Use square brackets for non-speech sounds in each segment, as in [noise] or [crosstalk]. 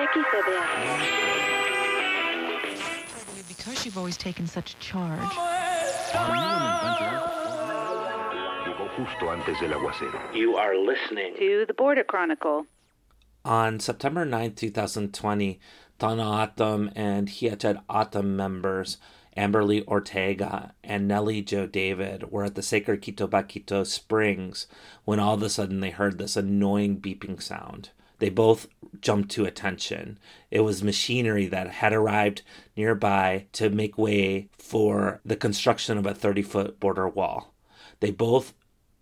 Becky Because you've always taken such charge. You are listening to the Border Chronicle. On September 9, 2020, Tohono O'odham and Hia Ced O'odham members Amber Lee Ortega and Nellie Joe David were at the sacred Quitobaquito Springs when all of a sudden they heard this annoying beeping sound. They both jumped to attention. It was machinery that had arrived nearby to make way for the construction of a 30 foot border wall. They both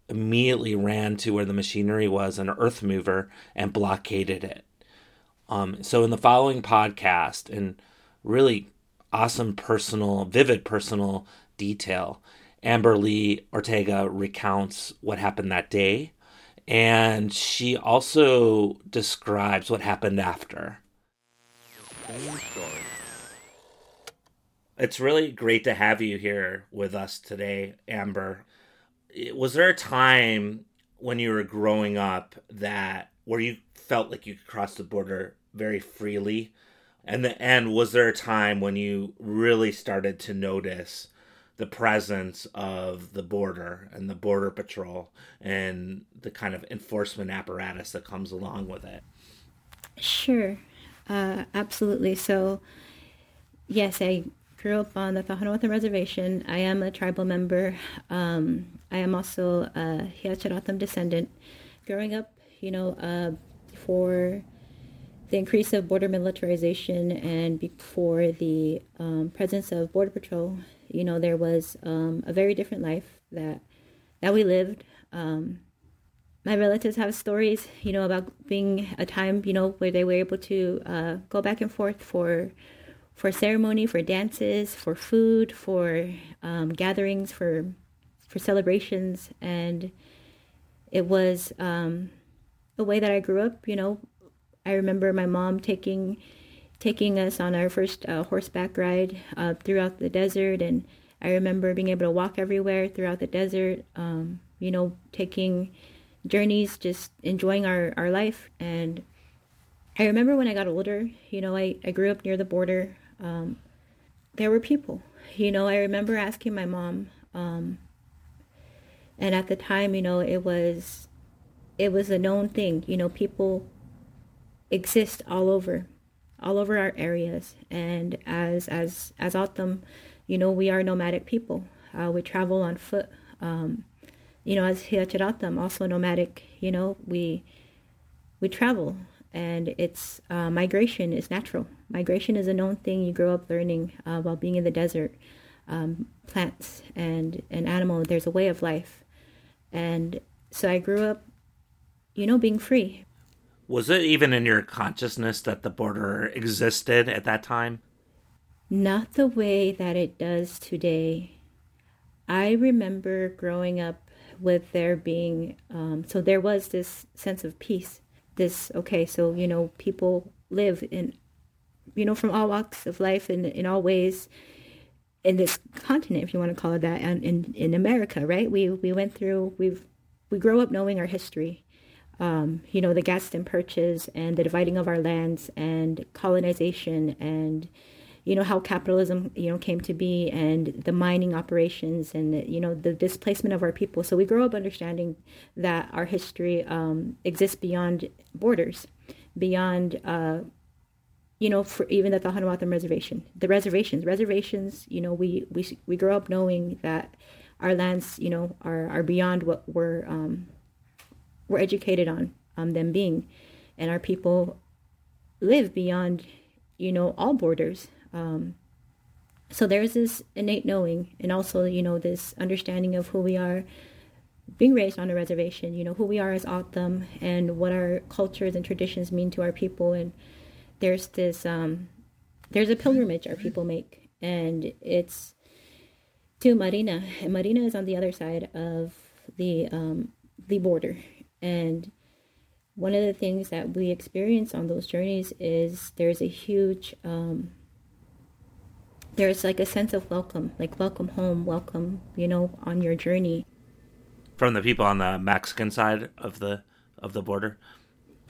immediately ran to where the machinery was, an earth mover, and blockaded it. Um, so, in the following podcast, and really awesome personal, vivid personal detail, Amber Lee Ortega recounts what happened that day, and she also describes what happened after. It's really great to have you here with us today, Amber was there a time when you were growing up that where you felt like you could cross the border very freely and the and was there a time when you really started to notice the presence of the border and the border patrol and the kind of enforcement apparatus that comes along with it sure uh, absolutely so yes i grew up on the Tohono Reservation. I am a tribal member. Um, I am also a Hia Ced O'odham descendant. Growing up, you know, uh, for the increase of border militarization and before the um, presence of Border Patrol, you know, there was um, a very different life that that we lived. Um, my relatives have stories, you know, about being a time, you know, where they were able to uh, go back and forth for for ceremony, for dances, for food, for um, gatherings, for for celebrations, and it was um, a way that I grew up. You know, I remember my mom taking taking us on our first uh, horseback ride uh, throughout the desert, and I remember being able to walk everywhere throughout the desert. Um, you know, taking journeys, just enjoying our, our life. And I remember when I got older, you know, I, I grew up near the border um, there were people. You know, I remember asking my mom, um, and at the time, you know, it was it was a known thing. You know, people exist all over, all over our areas, and as as as O'odham, you know, we are nomadic people. Uh, we travel on foot. Um, you know, as Hia Ced O'odham, also nomadic. You know, we we travel and it's uh, migration is natural. Migration is a known thing you grow up learning uh, while being in the desert. Um, plants and an animal, there's a way of life, and so I grew up, you know, being free. Was it even in your consciousness that the border existed at that time? Not the way that it does today. I remember growing up with there being, um, so there was this sense of peace this okay so you know people live in you know from all walks of life and in all ways in this continent if you want to call it that and in, in america right we we went through we've we grow up knowing our history um, you know the Gadsden purchase and the dividing of our lands and colonization and you know how capitalism you know came to be and the mining operations and you know the displacement of our people. So we grow up understanding that our history um, exists beyond borders beyond uh, you know for even the Tohono reservation the reservations reservations you know we we we grow up knowing that our lands you know are are beyond what we're um, we're educated on um, them being and our people live beyond you know all borders um, so there's this innate knowing, and also you know this understanding of who we are, being raised on a reservation. You know who we are as O'odham and what our cultures and traditions mean to our people. And there's this um, there's a pilgrimage our people make, and it's to Marina. And Marina is on the other side of the um, the border, and one of the things that we experience on those journeys is there's a huge um, there's like a sense of welcome, like welcome home, welcome, you know, on your journey. From the people on the Mexican side of the of the border.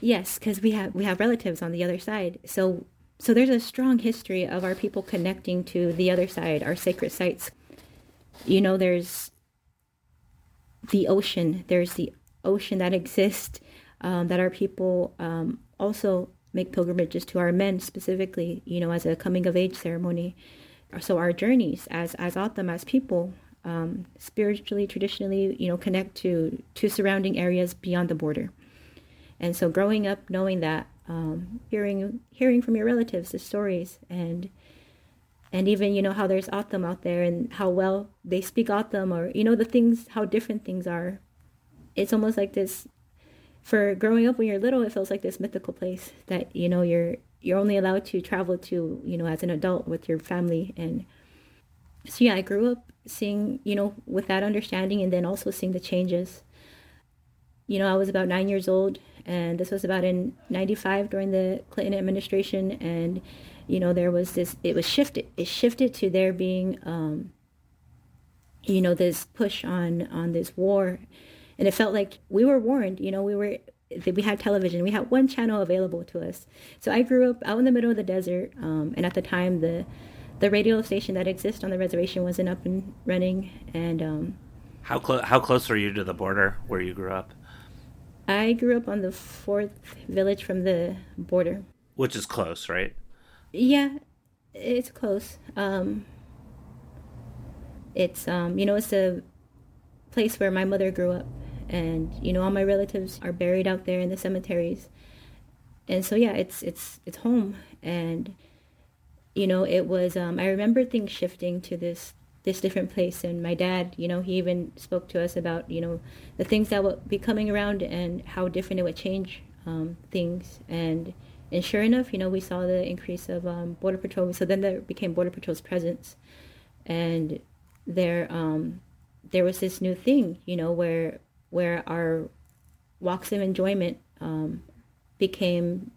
Yes, because we have we have relatives on the other side. So so there's a strong history of our people connecting to the other side, our sacred sites. You know, there's the ocean. There's the ocean that exists um, that our people um, also make pilgrimages to our men specifically. You know, as a coming of age ceremony. So our journeys as as O'odham as people, um, spiritually, traditionally, you know, connect to to surrounding areas beyond the border. And so growing up knowing that, um, hearing hearing from your relatives the stories and and even you know how there's O'odham out there and how well they speak O'odham or you know the things how different things are. It's almost like this for growing up when you're little it feels like this mythical place that you know you're you're only allowed to travel to you know as an adult with your family and so yeah I grew up seeing you know with that understanding and then also seeing the changes you know, I was about nine years old, and this was about in 95 during the Clinton administration. And, you know, there was this, it was shifted, it shifted to there being, um, you know, this push on, on this war. And it felt like we were warned, you know, we were, we had television, we had one channel available to us. So I grew up out in the middle of the desert. Um, and at the time, the, the radio station that exists on the reservation wasn't up and running. And, um, how close, how close were you to the border where you grew up? I grew up on the fourth village from the border. Which is close, right? Yeah, it's close. Um, it's um, you know, it's a place where my mother grew up, and you know, all my relatives are buried out there in the cemeteries, and so yeah, it's it's it's home, and you know, it was. Um, I remember things shifting to this this different place. And my dad, you know, he even spoke to us about, you know, the things that would be coming around and how different it would change um, things. And and sure enough, you know, we saw the increase of um, border patrol. So then there became border patrol's presence, and there um, there was this new thing, you know, where where our walks of enjoyment um, became,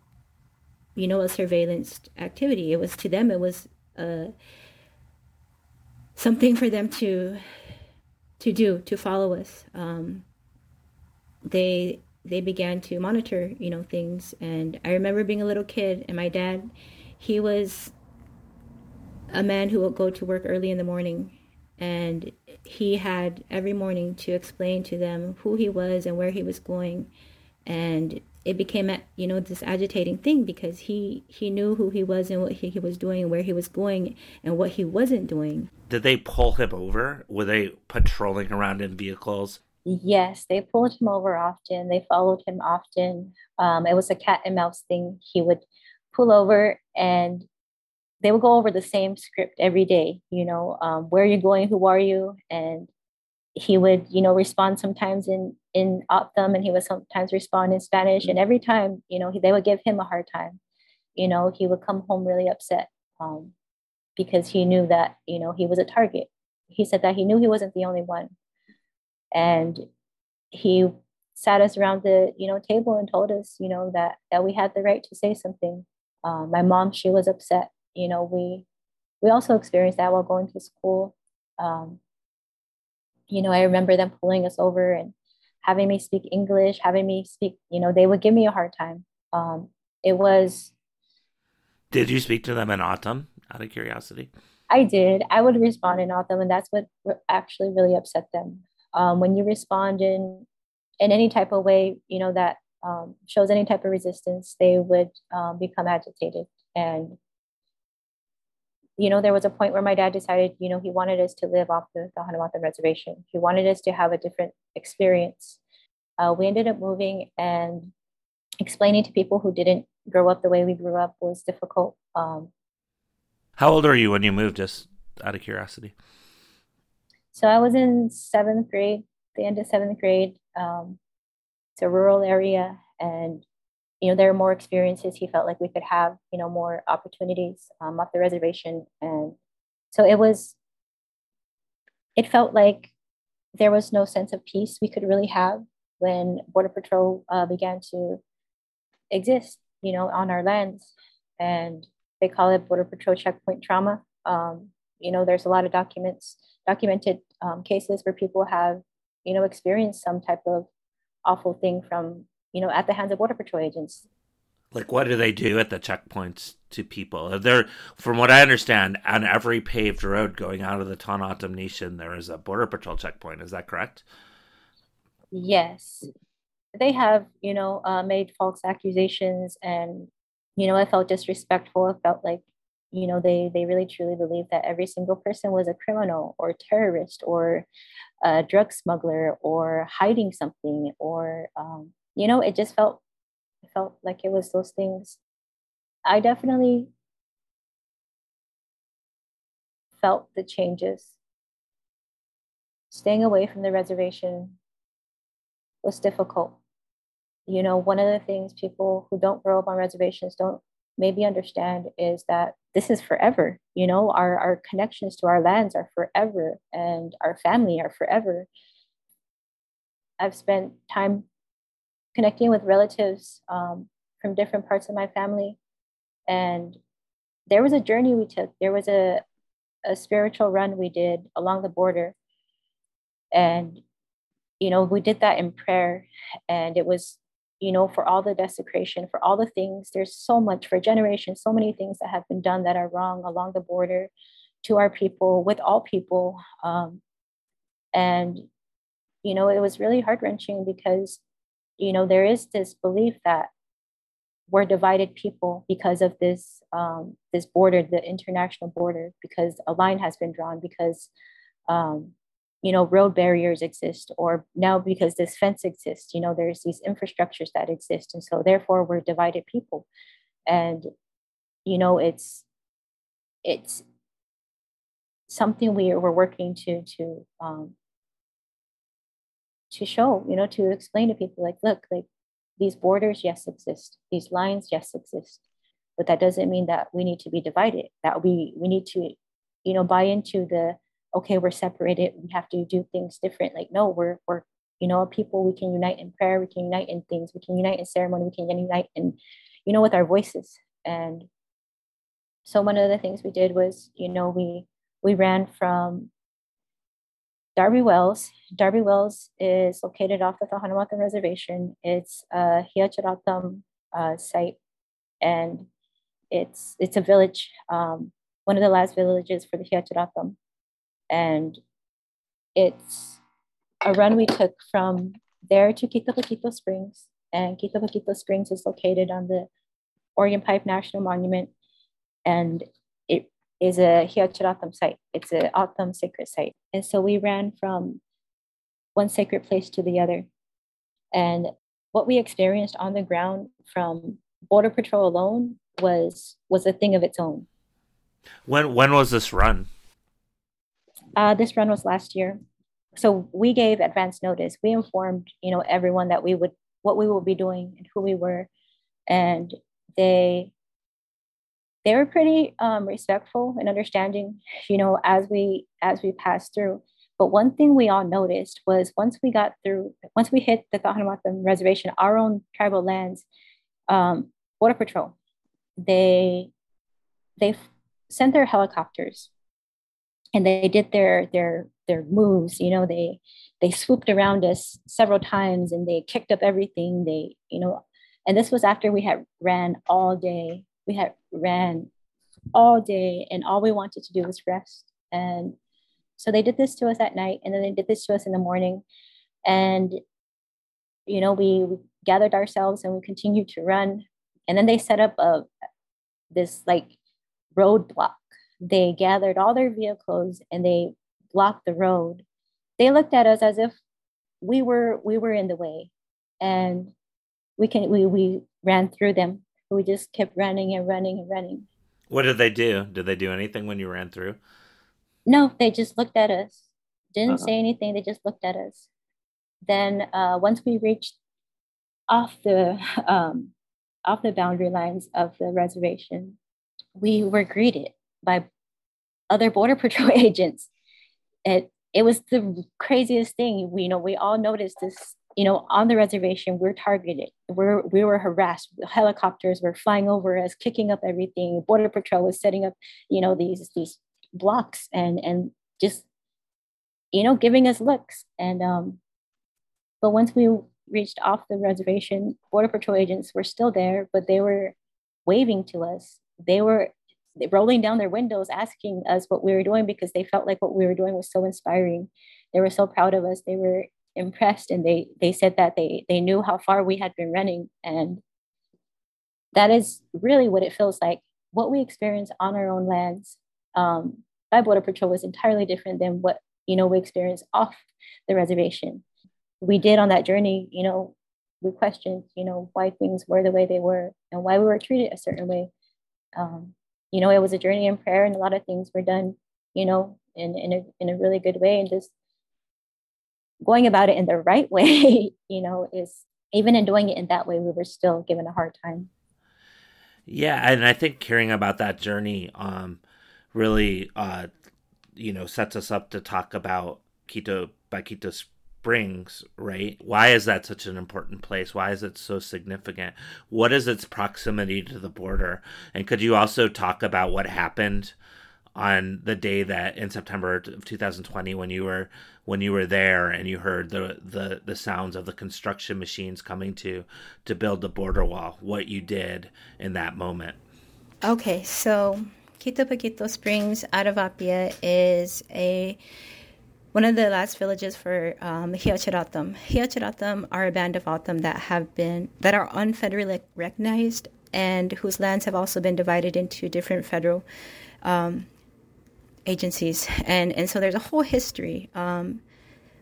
you know, a surveillance activity. It was to them, it was a something for them to to do to follow us. Um, they they began to monitor, you know, things. And I remember being a little kid, and my dad, he was a man who would go to work early in the morning, and he had every morning to explain to them who he was and where he was going, and it became a, you know this agitating thing because he he knew who he was and what he, he was doing and where he was going and what he wasn't doing. Did they pull him over? Were they patrolling around in vehicles? Yes they pulled him over often. They followed him often. Um, it was a cat and mouse thing. He would pull over and they would go over the same script every day you know um, where are you going who are you and he would you know respond sometimes in in O'odham and he would sometimes respond in Spanish. And every time, you know, he, they would give him a hard time. You know, he would come home really upset um, because he knew that, you know, he was a target. He said that he knew he wasn't the only one. And he sat us around the, you know, table and told us, you know, that that we had the right to say something. Um, my mom, she was upset. You know, we we also experienced that while going to school. Um, you know, I remember them pulling us over and having me speak English, having me speak, you know, they would give me a hard time. Um, it was. Did you speak to them in O'odham out of curiosity? I did. I would respond in O'odham, and that's what actually really upset them. Um, when you respond in in any type of way, you know that um, shows any type of resistance, they would um, become agitated. And you know, there was a point where my dad decided, you know, he wanted us to live off the Tohono O'odham reservation. He wanted us to have a different experience. Uh, we ended up moving and explaining to people who didn't grow up the way we grew up was difficult. Um, How old are you when you moved, just out of curiosity? So I was in seventh grade, the end of seventh grade. Um, it's a rural area, and you know, there are more experiences he felt like we could have, you know, more opportunities um, off the reservation. And so it was, it felt like there was no sense of peace we could really have when Border Patrol uh, began to exist, you know, on our lands. And they call it Border Patrol checkpoint trauma. Um, you know, there's a lot of documents, documented um, cases where people have, you know, experienced some type of awful thing from you know, at the hands of Border Patrol agents. Like, what do they do at the checkpoints to people? There, from what I understand, on every paved road going out of the Tohono Nation, there is a Border Patrol checkpoint. Is that correct? Yes. They have, you know, uh, made false accusations and, you know, I felt disrespectful. I felt like, you know, they, they really truly believe that every single person was a criminal or terrorist or a drug smuggler or hiding something or, um, you know, it just felt it felt like it was those things. I definitely felt the changes. Staying away from the reservation was difficult. You know, one of the things people who don't grow up on reservations don't maybe understand is that this is forever. You know, our, our connections to our lands are forever and our family are forever. I've spent time connecting with relatives um, from different parts of my family. And there was a journey we took. There was a, a spiritual run we did along the border. And, you know, we did that in prayer. And it was, you know, for all the desecration, for all the things, there's so much for generations, so many things that have been done that are wrong along the border to our people, with all people. Um, and, you know, it was really heart wrenching because you know, there is this belief that we're divided people because of this um, this border, the international border, because a line has been drawn, because um, you know road barriers exist, or now because this fence exists. You know, there's these infrastructures that exist, and so therefore we're divided people, and you know it's it's something we we're working to to um, to show, you know, to explain to people like, look, like these borders, yes, exist. These lines, yes, exist. But that doesn't mean that we need to be divided. That we we need to, you know, buy into the okay, we're separated. We have to do things different. Like, no, we're we're you know, people. We can unite in prayer. We can unite in things. We can unite in ceremony. We can unite in, you know, with our voices. And so one of the things we did was, you know, we we ran from Darby Wells. Darby Wells is located off of the Tohono Reservation. It's a Hia Ced O'odham uh, site, and it's it's a village, um, one of the last villages for the Hia Ced O'odham, and it's a run we took from there to Quito Springs, and Quito Springs is located on the Organ Pipe National Monument, and is a Hia Ced O'odham site. It's an O'odham sacred site. And so we ran from one sacred place to the other. And what we experienced on the ground from Border Patrol alone was was a thing of its own. When when was this run? Uh, this run was last year. So we gave advance notice. We informed, you know, everyone that we would what we would be doing and who we were. And they they were pretty um, respectful and understanding, you know, as we as we passed through. But one thing we all noticed was once we got through, once we hit the Tohono reservation, our own tribal lands, um, Border Patrol, they they sent their helicopters, and they did their their their moves. You know, they they swooped around us several times, and they kicked up everything. They, you know, and this was after we had ran all day we had ran all day and all we wanted to do was rest. And so they did this to us at night and then they did this to us in the morning. And, you know, we, we gathered ourselves and we continued to run. And then they set up a this like roadblock. They gathered all their vehicles and they blocked the road. They looked at us as if we were we were in the way. And we can we we ran through them we just kept running and running and running. What did they do? Did they do anything when you ran through? No, they just looked at us. Didn't uh-huh. say anything. They just looked at us. Then uh, once we reached off the um, off the boundary lines of the reservation, we were greeted by other border [laughs] patrol agents. It it was the craziest thing. We you know we all noticed this you know, on the reservation, we're targeted. We're, we were harassed. Helicopters were flying over us, kicking up everything. Border Patrol was setting up, you know, these these blocks and and just, you know, giving us looks. And um, but once we reached off the reservation, Border Patrol agents were still there, but they were waving to us. They were rolling down their windows asking us what we were doing because they felt like what we were doing was so inspiring. They were so proud of us. They were impressed and they they said that they they knew how far we had been running and that is really what it feels like. What we experience on our own lands um, by Border Patrol was entirely different than what you know we experienced off the reservation. We did on that journey, you know, we questioned, you know, why things were the way they were and why we were treated a certain way. Um, you know, it was a journey in prayer, and a lot of things were done, you know, in in a in a really good way, and just going about it in the right way, [laughs] you know, is even in doing it in that way, we were still given a hard time. Yeah, and I think hearing about that journey um, really, uh, you know, sets us up to talk about Quito Quito Springs, right? Why is that such an important place? Why is it so significant? What is its proximity to the border? And could you also talk about what happened on the day that in September of 2020 when you were when you were there and you heard the the the sounds of the construction machines coming to to build the border wall what you did in that moment okay so Quitobaquito Springs out of Apia is a one of the last villages for um, Hia Ced O'odham. Are a band of O'odham that have been that are unfederally recognized and whose lands have also been divided into different federal um, agencies, and and so there's a whole history. Um,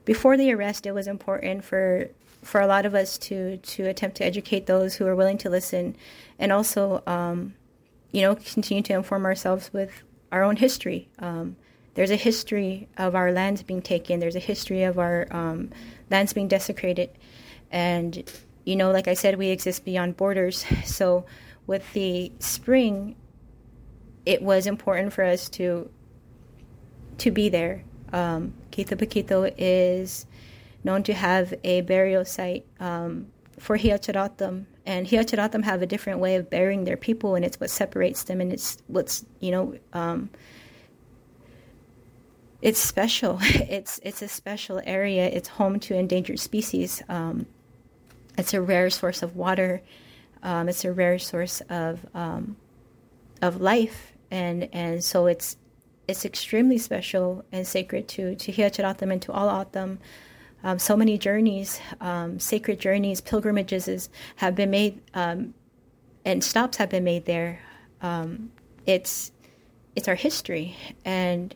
before the arrest, it was important for for a lot of us to to attempt to educate those who are willing to listen, and also, um, you know, continue to inform ourselves with our own history. Um, there's a history of our lands being taken. There's a history of our um, lands being desecrated, and you know, like I said, we exist beyond borders. So, with the spring, it was important for us to to be there. Um, Quitobaquito is known to have a burial site um, for Hia Ced O'odham, and Hia Ced O'odham have a different way of burying their people, and it's what separates them, and it's what's you know. Um, it's special. [laughs] It's it's a special area. It's home to endangered species. Um, it's a rare source of water. Um, it's a rare source of um, of life, and and so it's it's extremely special and sacred to to hear Hia Ced O'odham and to all O'odham. Um, so many journeys, um, sacred journeys, pilgrimages have been made, um, and stops have been made there. Um, it's it's our history, and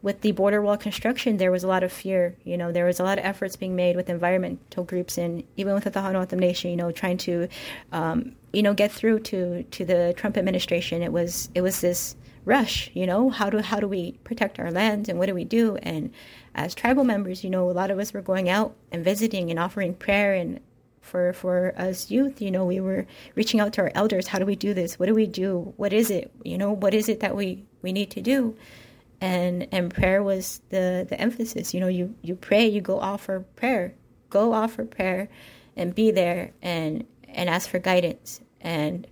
with the border wall construction, there was a lot of fear. You know, there was a lot of efforts being made with environmental groups and even with the Tohono O'odham Nation. You know, trying to, um, you know, get through to to the Trump administration. It was it was this rush you know? How do how do we protect our lands and what do we do? And as tribal members you know a lot of us were going out and visiting and offering prayer and for for us youth you know we were reaching out to our elders. How do we do this? What do we do? What is it? You know what is it that we we need to do? And and prayer was the the emphasis. You know you you pray you go offer prayer. Go offer prayer and be there and and ask for guidance. And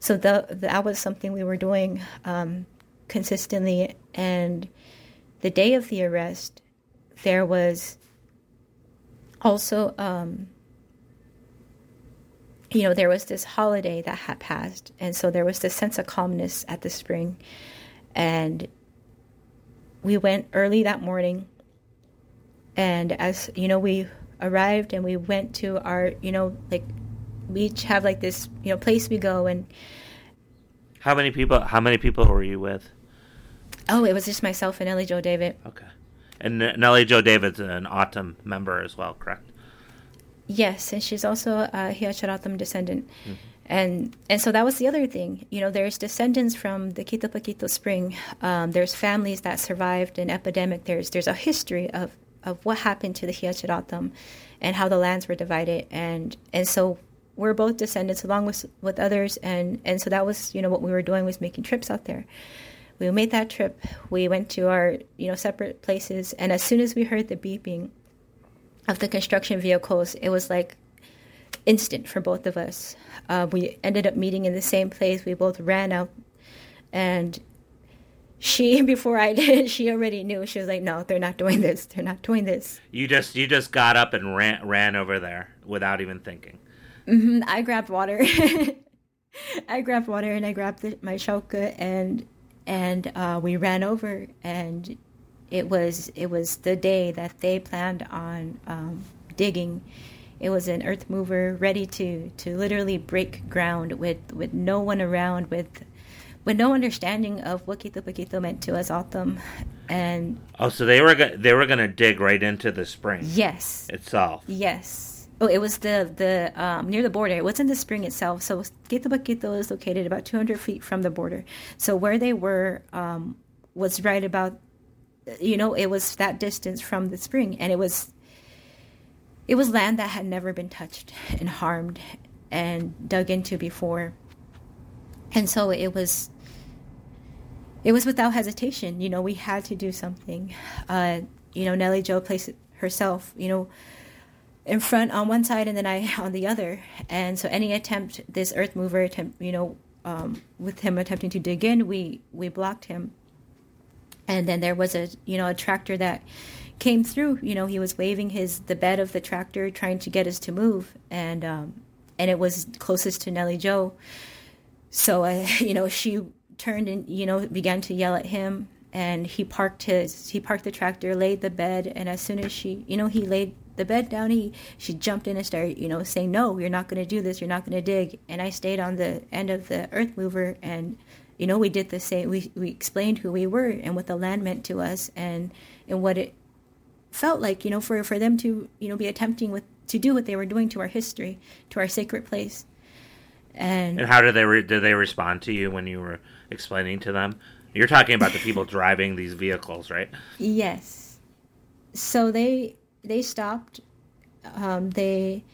so the, that was something we were doing um, consistently. And the day of the arrest, there was also, um, you know, there was this holiday that had passed. And so there was this sense of calmness at the spring. And we went early that morning. And as, you know, we arrived and we went to our, you know, like we each have like this you know place we go and how many people how many people were you with? Oh it was just myself and Nellie joe david. Okay. And nellie joe david's an O'odham member as well correct? Yes and she's also a Hia Ced O'odham descendant. Mm-hmm. and and so that was the other thing. You know there's descendants from the Quitobaquito spring. Um, there's families that survived an epidemic. There's there's a history of of what happened to the Hia Ced O'odham and how the lands were divided. And and so we're both descendants along with with others and and so that was you know what we were doing was making trips out there we made that trip we went to our you know separate places and as soon as we heard the beeping of the construction vehicles it was like instant for both of us uh, we ended up meeting in the same place we both ran out and she [laughs] before I did, she already knew. She was like, "No, they're not doing this. They're not doing this." You just you just got up and ran ran over there without even thinking. Hmm I grabbed water. [laughs] I grabbed water and I grabbed the, my shoka and and uh, we ran over and it was it was the day that they planned on um, digging. It was an earth mover ready to to literally break ground with with no one around with with no understanding of what Quitobaquito meant to us O'odham. And Oh, so they were go- they were gonna dig right into the spring yes, itself. yes. Oh, it was the the um, near the border. It wasn't the spring itself. So Quito is located about 200 feet from the border. So where they were um, was right about, you know, it was that distance from the spring, and it was it was land that had never been touched and harmed and dug into before. And so it was it was without hesitation. You know, we had to do something. Uh, you know, Nellie Joe placed herself, you know, in front on one side and then I [laughs] on the other. And so any attempt, this earth mover attempt, you know, um, with him attempting to dig in, we we blocked him. And then there was a you know a tractor that came through. You know, he was waving his the bed of the tractor, trying to get us to move, and um, and it was closest to Nellie Joe. So uh, [laughs] you know, she turned and you know began to yell at him, and he parked his he parked the tractor, laid the bed, and as soon as she you know he laid the bed down, he she jumped in and started you know saying no, you're not going to do this, you're not going to dig, and I stayed on the end of the earth mover and. You know, we did the same. We we explained who we were and what the land meant to us, and and what it felt like. You know, for for them to you know be attempting with to do what they were doing to our history, to our sacred place, and And how did they re- did they respond to you when you were explaining to them? You're talking about the people [laughs] driving these vehicles, right? Yes. So they they stopped. Um, they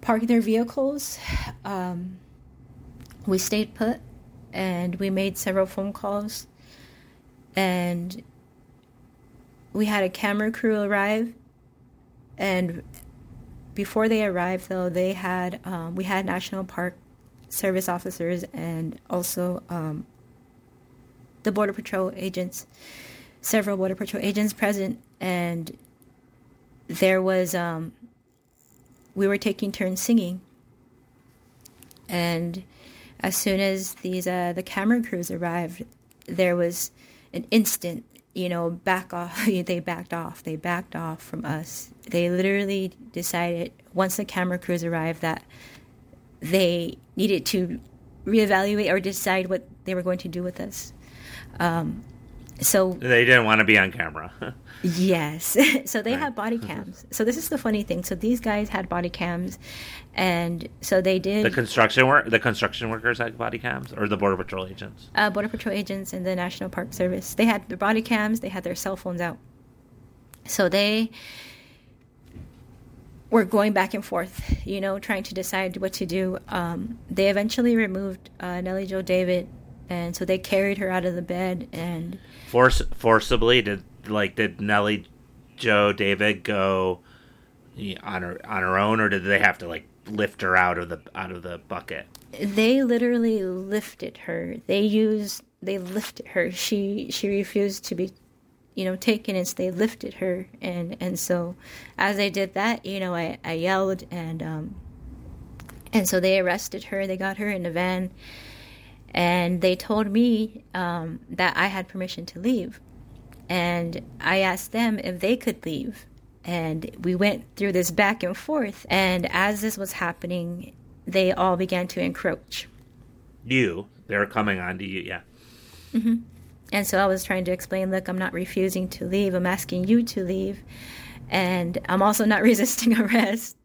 parked their vehicles. Um, we stayed put, and we made several phone calls. And we had a camera crew arrive. And before they arrived, though, they had um, we had National Park Service officers and also um, the Border Patrol agents several border patrol agents present and there was um we were taking turns singing. And as soon as these uh the camera crews arrived there was an instant you know back off [laughs] they backed off they backed off from us. They literally decided once the camera crews arrived that they needed to reevaluate or decide what they were going to do with us. Um, so They didn't want to be on camera. [laughs] Yes. [laughs] so they Right. had body [laughs] cams. So this is the funny thing. So these guys had body cams, and so they did the construction work the construction workers had body cams or the border patrol agents. uh, Border Patrol agents and the National Park Service. They had their body cams. They had their cell phones out. So they were going back and forth, you know, trying to decide what to do. Um, they eventually removed uh, Nellie Joe David, and so they carried her out of the bed and. Force forcibly did like did Nellie Joe David go on her on her own or did they have to like lift her out of the out of the bucket? they literally lifted her they used they lifted her she she refused to be you know taken and so they lifted her and and so as they did that you know i i yelled and um and so they arrested her they got her in a van and they told me um that i had permission to leave and I asked them if they could leave. And we went through this back and forth. And as this was happening, they all began to encroach. You. they're coming on to you, yeah. And so I was trying to explain look, I'm not refusing to leave, I'm asking you to leave. And I'm also not [laughs] resisting arrest.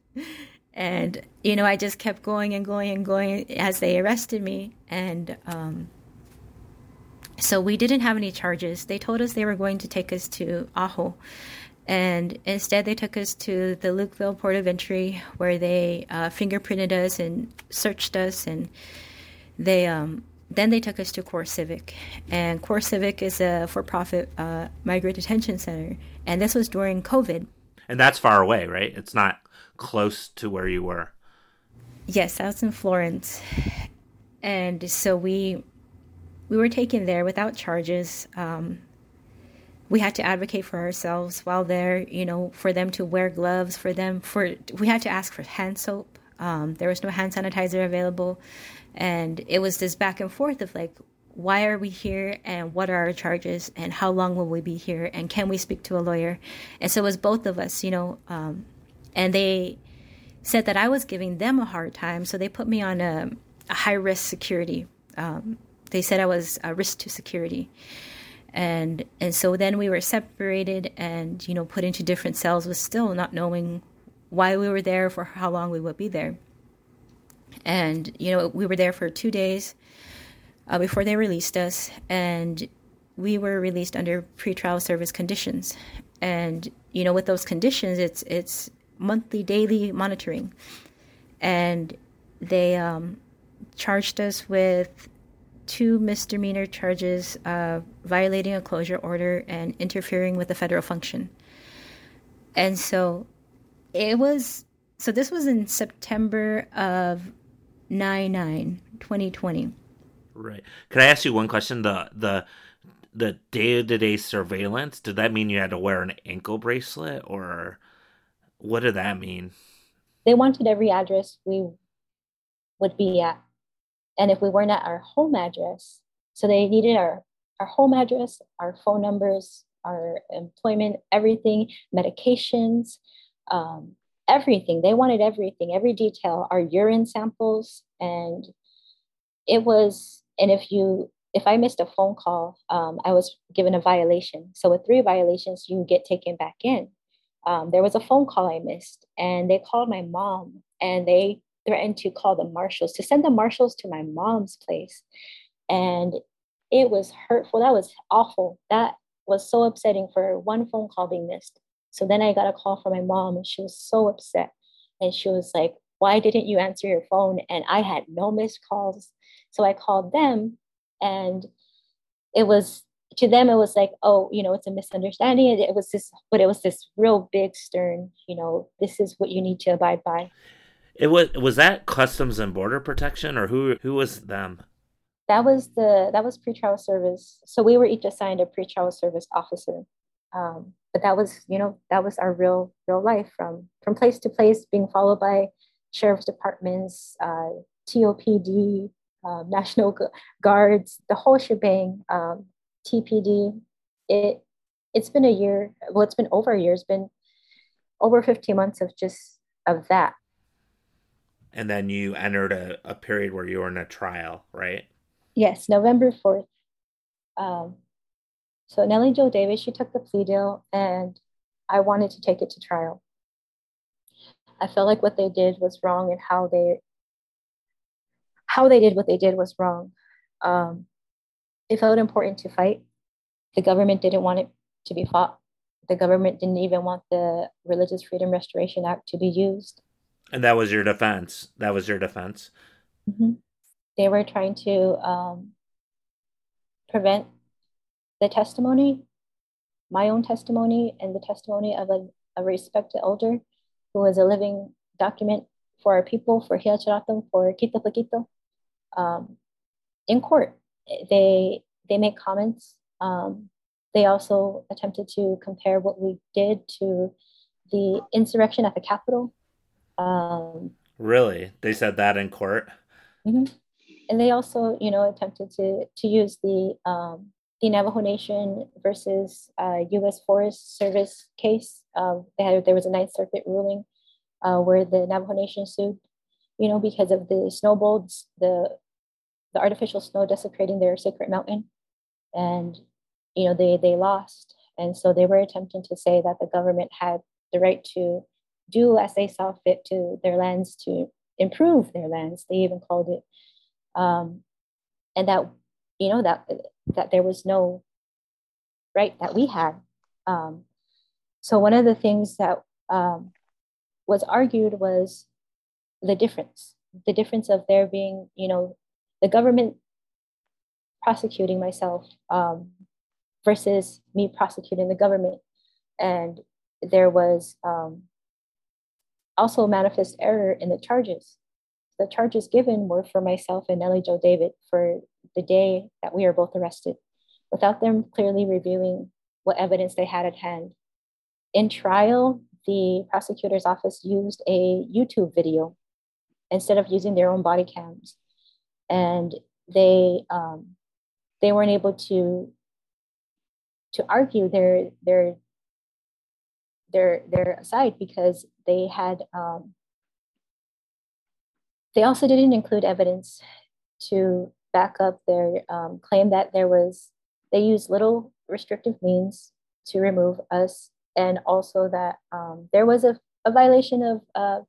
And, you know, I just kept going and going and going as they arrested me. And, um, so we didn't have any charges. They told us they were going to take us to Ajo. And instead, they took us to the Lukeville Port of Entry, where they uh, fingerprinted us and searched us. And they um, then they took us to CoreCivic. And CoreCivic is a for-profit uh, migrant detention center. And this was during COVID. And that's far away, right? It's not close to where you were. Yes, I was in Florence, and so we we were taken there without charges. Um, we had to advocate for ourselves while there, you know, for them to wear gloves, for them, for, we had to ask for hand soap. Um, there was no hand sanitizer available. And it was this back and forth of like, why are we here and what are our charges and how long will we be here and can we speak to a lawyer? And so it was both of us, you know, um, and they said that I was giving them a hard time. So they put me on a, a high risk security. Um, they said I was a risk to security. And and so then we were separated and you know put into different cells with still not knowing why we were there for how long we would be there. And you know we were there for two days uh, before they released us, and we were released under pretrial service conditions. And you know with those conditions, it's it's monthly, daily monitoring, and they um, charged us with two misdemeanor charges of violating a closure order and interfering with a federal function. And so it was, so this was in September of 9 9, 2020. Right. Could I ask you one question? The, the, the day to day surveillance, did that mean you had to wear an ankle bracelet or what did that mean? They wanted every address we would be at and if we weren't at our home address, so they needed our, our home address, our phone numbers, our employment, everything, medications, um, everything. They wanted everything, every detail, our urine samples. And it was, and if you, if I missed a phone call, um, I was given a violation. So with three violations, you get taken back in. Um, there was a phone call I missed, and they called my mom, and they threatened to call the marshals, to send the marshals to my mom's place. And it was hurtful. That was awful. That was so upsetting for one phone call being missed. So then I got a call from my mom and she was so upset. And she was like, Why didn't you answer your phone? And I had no missed calls. So I called them and it was to them it was like oh you know it's a misunderstanding it was this but it was this real big stern you know this is what you need to abide by it was was that Customs and Border Protection or who who was them? That was the that was pretrial service. So we were each assigned a pretrial service officer. Um, but that was you know that was our real real life from from place to place, being followed by sheriff's departments, uh, TOPD, um, National Guards, the whole shebang, um, TPD. It it's been a year. Well, it's been over a year. It's been over 15 months of just of that and then you entered a, a period where you were in a trial, right? Yes, November 4th. Um, so Nellie Joe Davis, she took the plea deal, and I wanted to take it to trial. I felt like what they did was wrong, and how they how they did what they did was wrong. Um, it felt important to fight. The government didn't want it to be fought. The government didn't even want the Religious Freedom Restoration Act to be used. And that was your defense. That was your defense. Mm-hmm. They were trying to um, prevent the testimony, my own testimony, and the testimony of a, a respected elder who was a living document for our people, for Hia Ced O'odham, for Quitobaquito, um, in court. They they make comments. Um, they also attempted to compare what we did to the insurrection at the Capitol um, really? They said that in court? Mm-hmm. And they also, you know, attempted to, to use the, um, the Navajo Nation versus uh, U.S. Forest Service case. They had, there was a Ninth Circuit ruling uh, where the Navajo Nation sued, you know, because of the Snowbowl's, the the artificial snow desecrating their sacred mountain, and you know they they lost, and so they were attempting to say that the government had the right to do as they saw fit to their lands to improve their lands. They even called it, um, and that you know that that there was no right that we had. Um, so one of the things that um, was argued was the difference, the difference of there being, you know, the government prosecuting myself um, versus me prosecuting the government, and there was um, also manifest error in the charges. The charges given were for myself and Nellie Joe David for the day that we were both arrested without them clearly reviewing what evidence they had at hand. In trial, the prosecutor's office used a YouTube video instead of using their own body cams. And they um, they weren't able to to argue their their their their side because they had um, they also didn't include evidence to back up their um, claim that there was they used little restrictive means to remove us and also that um, there was a, a violation of uh,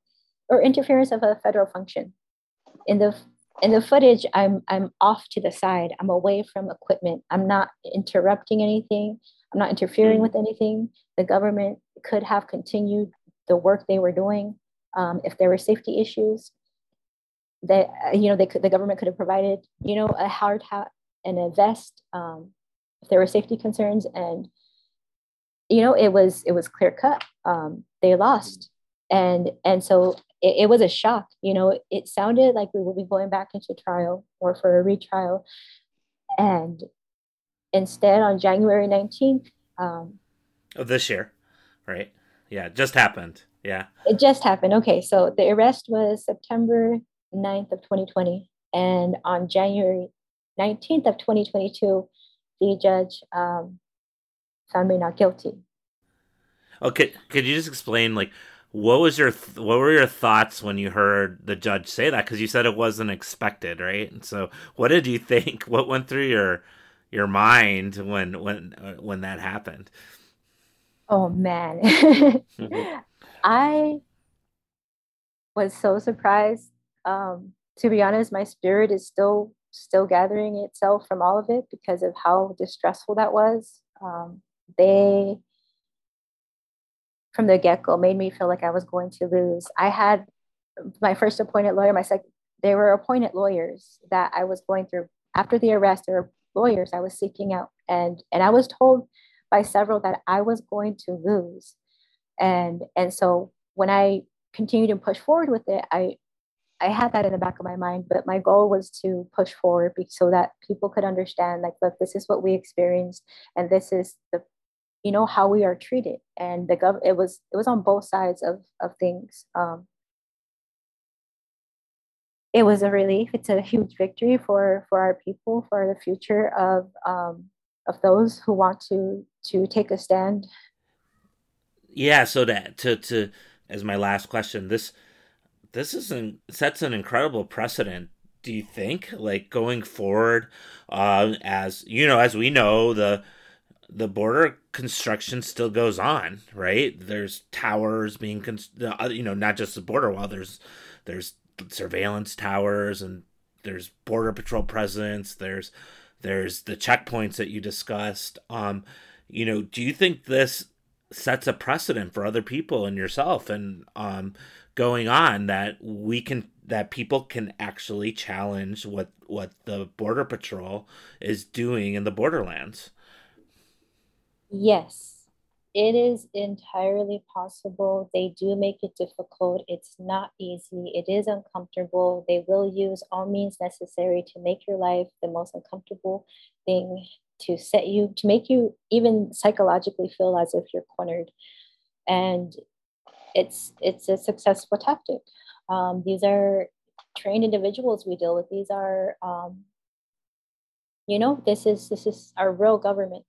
or interference of a federal function in the in the footage i'm i'm off to the side. I'm away from equipment. I'm not interrupting anything. I'm not interfering mm. with anything. The government could have continued the work they were doing um, if there were safety issues that you know they could the government could have provided you know a hard hat and a vest um, if there were safety concerns. And you know it was it was clear cut. Um, they lost. And and so it, it, was a shock you know it sounded like we would be going back into trial or for a retrial. And instead on january 19th um, of this year right? Yeah it just happened. Yeah. It just happened. Okay so the arrest was september 9th of 2020 and on january 19th of 2022 the judge um, found me not guilty. Okay, could you just explain like what was your th- what were your thoughts when you heard the judge say that? Because you said it wasn't expected, right? And so, what did you [laughs] think? What went through your your mind when when uh, when that happened? Oh man, [laughs] I was so surprised. Um, to be honest, my spirit is still still gathering itself from all of it because of how distressful that was. Um, they, from the get go, made me feel like I was going to lose. I had my first appointed lawyer, my second, they were appointed lawyers that I was going through after the arrest. There were lawyers I was seeking out, and and I was told by several that I was going to lose, and and so when I continued to push forward with it, I I had that in the back of my mind, but my goal was to push forward so that people could understand, like, look, this is what we experienced, and this is the, you know, how we are treated. And the gov, it was it was on both sides of of things. Um, it was a relief. It's a huge victory for for our people, for the future of um, of those who want to to take a stand. Yeah. So that to to as my last question, this this is an, sets an incredible precedent do you think like going forward uh, as you know as we know the the border construction still goes on right? There's towers being const- you know not just the border wall there's there's surveillance towers and there's border patrol presence there's there's the checkpoints that you discussed. Um you know do you think this sets a precedent for other people and yourself and um going on that we can that people can actually challenge what what the border patrol is doing in the borderlands yes it is entirely possible. They do make it difficult. It's not easy. It is uncomfortable. They will use all means necessary to make your life the most uncomfortable thing to set you to make you even psychologically feel as if you're cornered. And it's it's a successful tactic. Um, these are trained individuals we deal with. These are, um, you know, this is this is our real government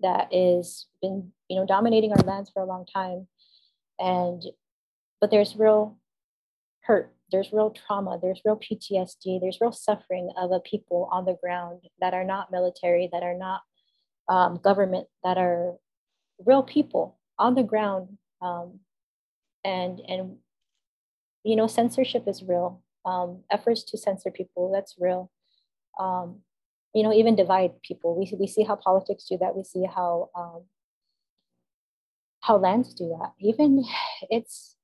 that is been you know dominating our lands for a long time, and but there's real hurt. There's real trauma. There's real PTSD. There's real suffering of a people on the ground that are not military, that are not um, government, that are real people on the ground um, and and you know censorship is real um, efforts to censor people that's real um, you know even divide people. We, we see how politics do that. We see how um, how lands do that. Even [sighs] it's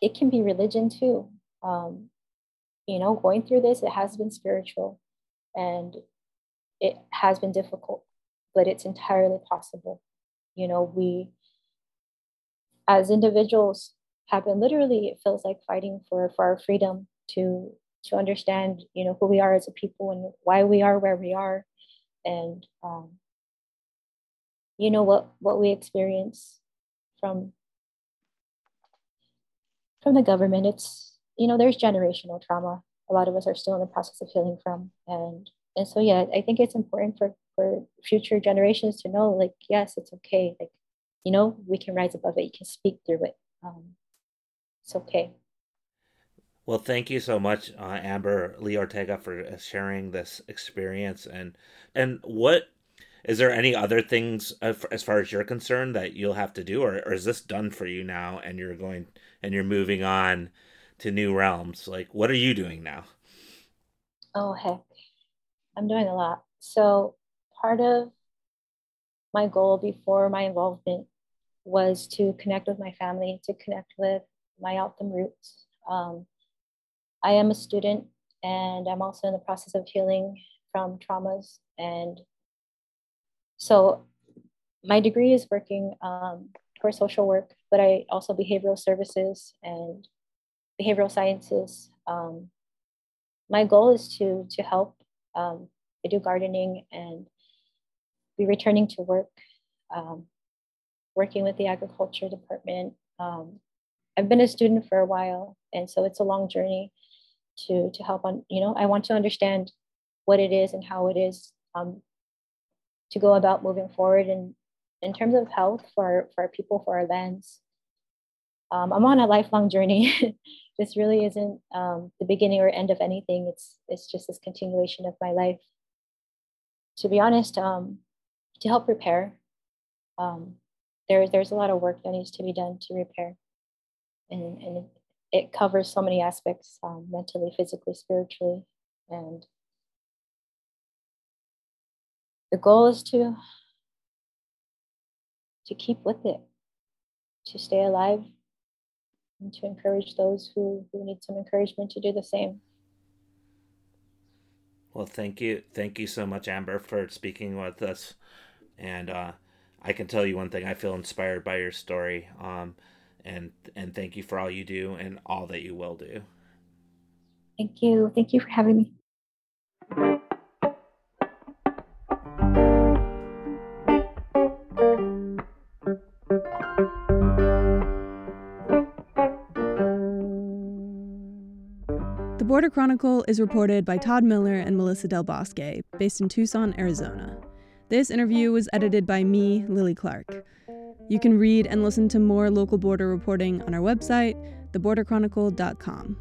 it can be religion too. Um, you know going through this it has been spiritual and it has been difficult but it's entirely possible. You know we as individuals have been literally it feels like fighting for for our freedom to to understand, you know, who we are as a people and why we are where we are, and um, you know what what we experience from from the government. It's you know, there's generational trauma. A lot of us are still in the process of healing from, and and so yeah, I think it's important for for future generations to know, like, yes, it's okay. Like, you know, we can rise above it. You can speak through it. Um, it's okay. Well, thank you so much, uh, Amber Lee Ortega, for uh, sharing this experience. And and what is there any other things uh, as far as you're concerned that you'll have to do, or, or is this done for you now, and you're going and you're moving on to new realms? Like, what are you doing now? Oh heck, I'm doing a lot. So part of my goal before my involvement was to connect with my family, to connect with my O'odham roots. Um, I am a student and I'm also in the process of healing from traumas. And so my degree is working um, for social work, but I also behavioral services and behavioral sciences. Um, my goal is to to help. Um, I do gardening and be returning to work, um, working with the agriculture department. Um, I've been a student for a while, and so it's a long journey to to help on you know i want to understand what it is and how it is um, to go about moving forward and in terms of health for for our people for our lands. Um, i'm on a lifelong journey. [laughs] This really isn't um, the beginning or end of anything. It's it's just this continuation of my life. To be honest um, to help repair um, there, there's a lot of work that needs to be done to repair. And, and it covers so many aspects um, mentally, physically, spiritually. And the goal is to to keep with it, to stay alive, and to encourage those who, who need some encouragement to do the same. Well, thank you. Thank you so much, Amber, for speaking with us. And uh, I can tell you one thing I feel inspired by your story. Um, and and thank you for all you do and all that you will do. Thank you. Thank you for having me. The Border Chronicle is reported by Todd Miller and Melissa Del Bosque, based in Tucson, Arizona. This interview was edited by me, Lily Clark. You can read and listen to more local border reporting on our website, theborderchronicle.com.